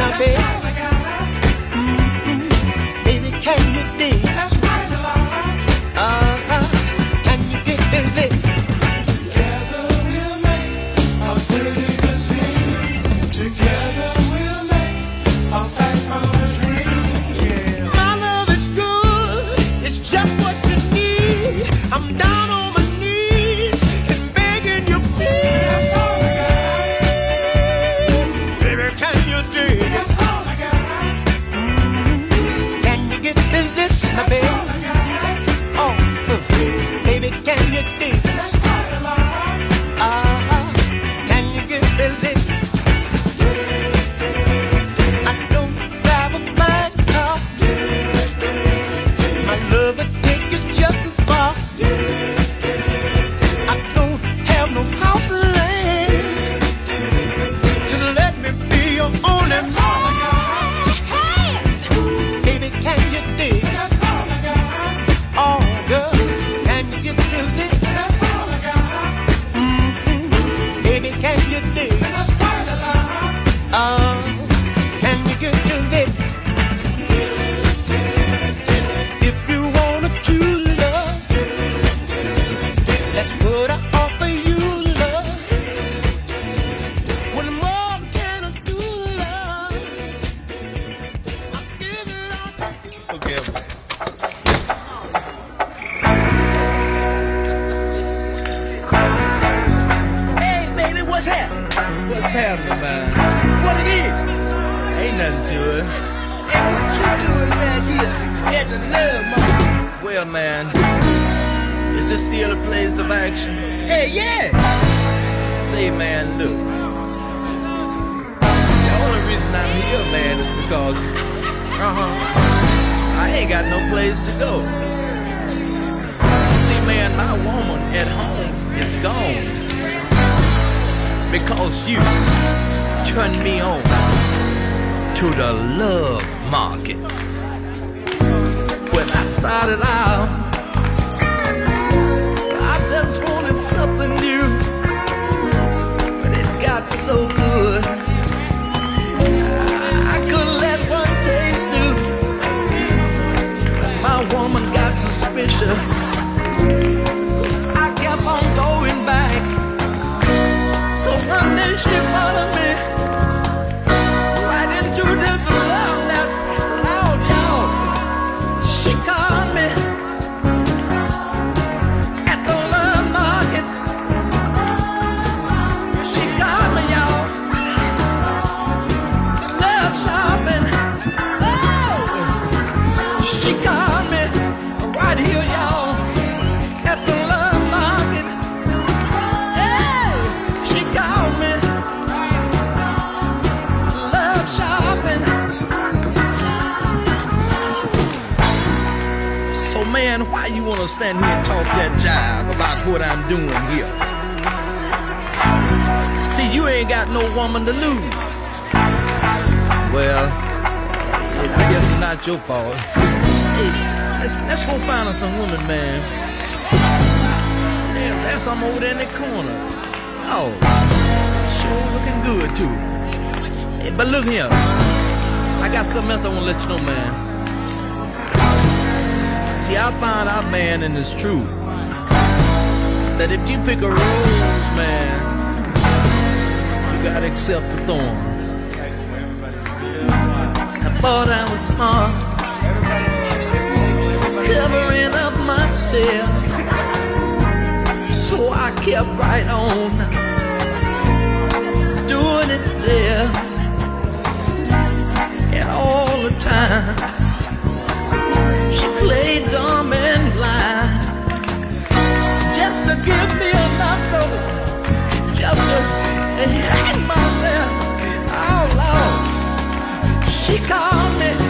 nothing. Sure. And what you doing back here at the love mall? Well, man, is this still a place of action? Hey, yeah. Say, man, look. The only reason I'm here, man, is because, uh huh, I ain't got no place to go. See, man, my woman at home is gone because you turned me on to the love market. When I started out, I just wanted something new, but it got so good. I couldn't let one taste do. But my woman got suspicious. I kept on going back. So one day she followed me. Stand here and talk that jive about what I'm doing here. See, you ain't got no woman to lose. Well, I guess it's not your fault. Hey, let's, let's go find us some woman, man. See, there, there's some over there in the corner. Oh, sure looking good, too. Hey, but look here. I got something else I want to let you know, man. See, I find out, man, and it's true, that if you pick a rose, man, you gotta accept the thorn. I thought I was smart, covering up my stare, so I kept right on doing it there, and all the time play dumb and blind just to give me just to myself. She called me.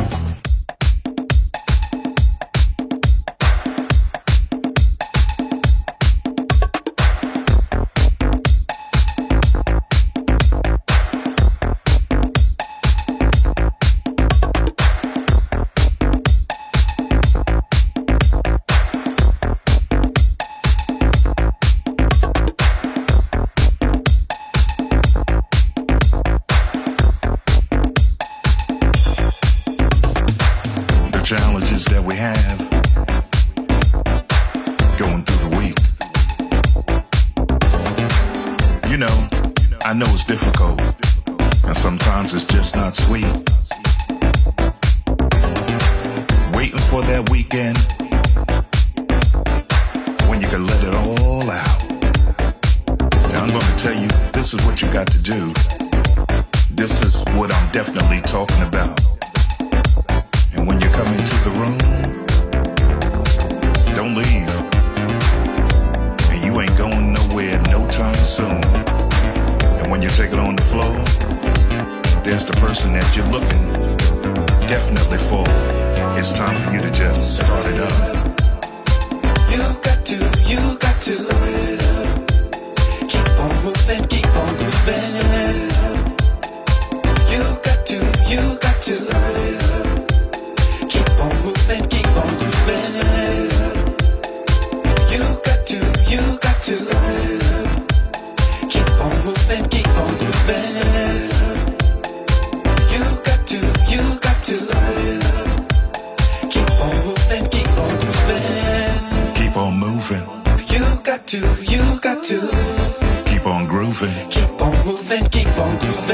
To, you got to Keep on grooving. keep on moving, keep on grooving.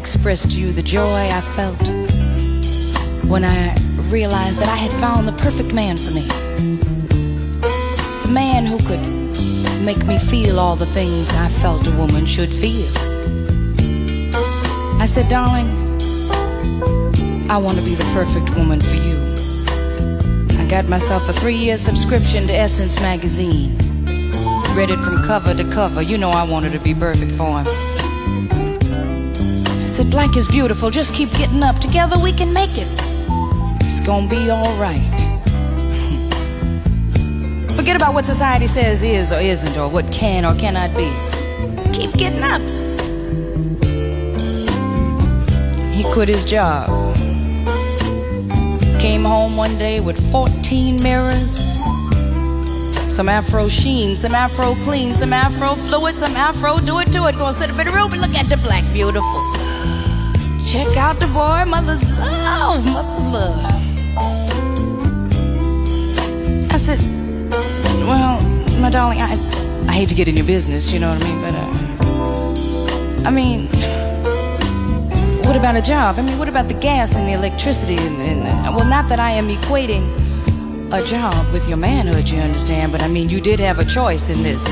Can I express to you the joy I felt when I realized that I had found the perfect man for me? The man who could make me feel all the things I felt a woman should feel. I said, darling, I want to be the perfect woman for you. I got myself a three year subscription to Essence magazine. Read it from cover to cover. You know I wanted to be perfect for him. Said, Blank is beautiful. Just keep getting up. Together we can make it. It's gonna be alright. Forget about what society says is or isn't, or what can or cannot be. Keep getting up. He quit his job. Came home one day with 14 mirrors, some afro sheen, some afro clean, some afro fluid, some afro do it to it. Gonna sit up in the room and look at the black beautiful. Check out the boy, mother's love, mother's love. I said, well, my darling, I, I hate to get in your business, you know what I mean, but uh, I mean, what about a job? I mean, what about the gas and the electricity? And, and uh, well, not that I am equating a job with your manhood, you understand, but I mean, you did have a choice in this.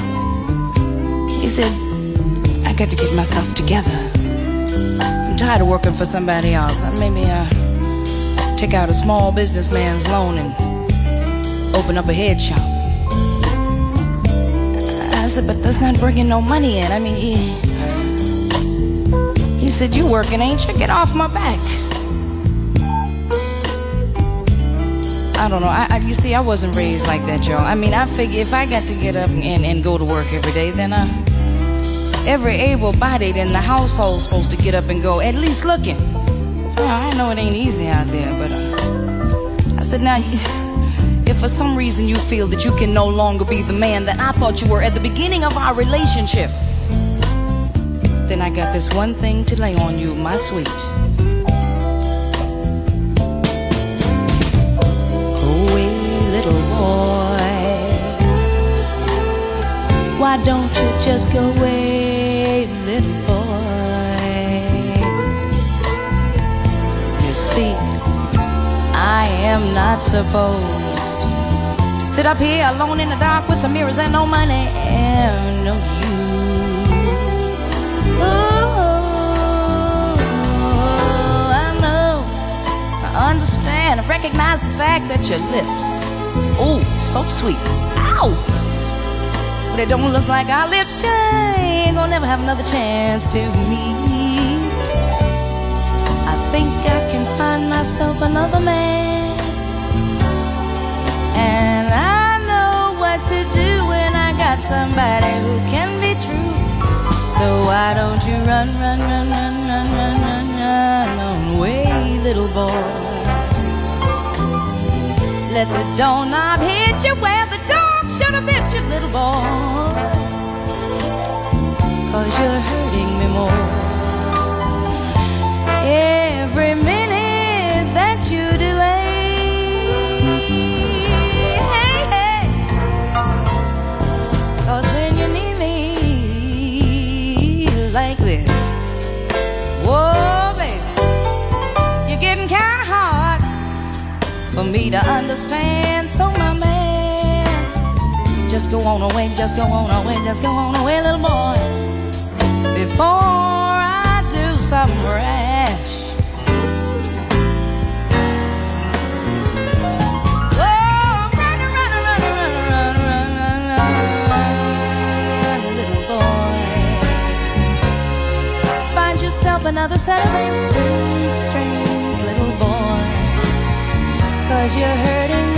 He said, I got to get myself together. Tired of working for somebody else. Maybe uh, take out a small businessman's loan and open up a head shop. I said, but that's not bringing no money in. I mean, he, he said, you working, ain't you? Get off my back. I don't know. I, I, you see, I wasn't raised like that, y'all. I mean, I figure if I got to get up and, and go to work every day, then uh, every able-bodied in the household's supposed to get up and go, at least looking. Oh, I know it ain't easy out there, but uh, I said, now, if for some reason you feel that you can no longer be the man that I thought you were at the beginning of our relationship, then I got this one thing to lay on you, my sweet. Go away, little boy. Why don't you just go away, boy? You see, I am not supposed to sit up here alone in the dark with some mirrors and no money and no you. Ooh, I know. I understand. I recognize the fact that your lips, oh, so sweet. Ow! It don't look like our lips ain't gonna never have another chance to meet. I think I can find myself another man. And I know what to do when I got somebody who can be true. So why don't you run, run, run, run, run, run, run, run on away, little boy? Let the doorknob hit you where the should have bit you, little boy. Cause you're hurting me more. Every minute that you delay. Hey, hey. Cause when you need me like this, whoa, baby, you're getting kinda hard for me to understand just go on away, just go on away, just go on away, little boy. Before I do something rash. Another set of blue strings, little boy, cause you're hurting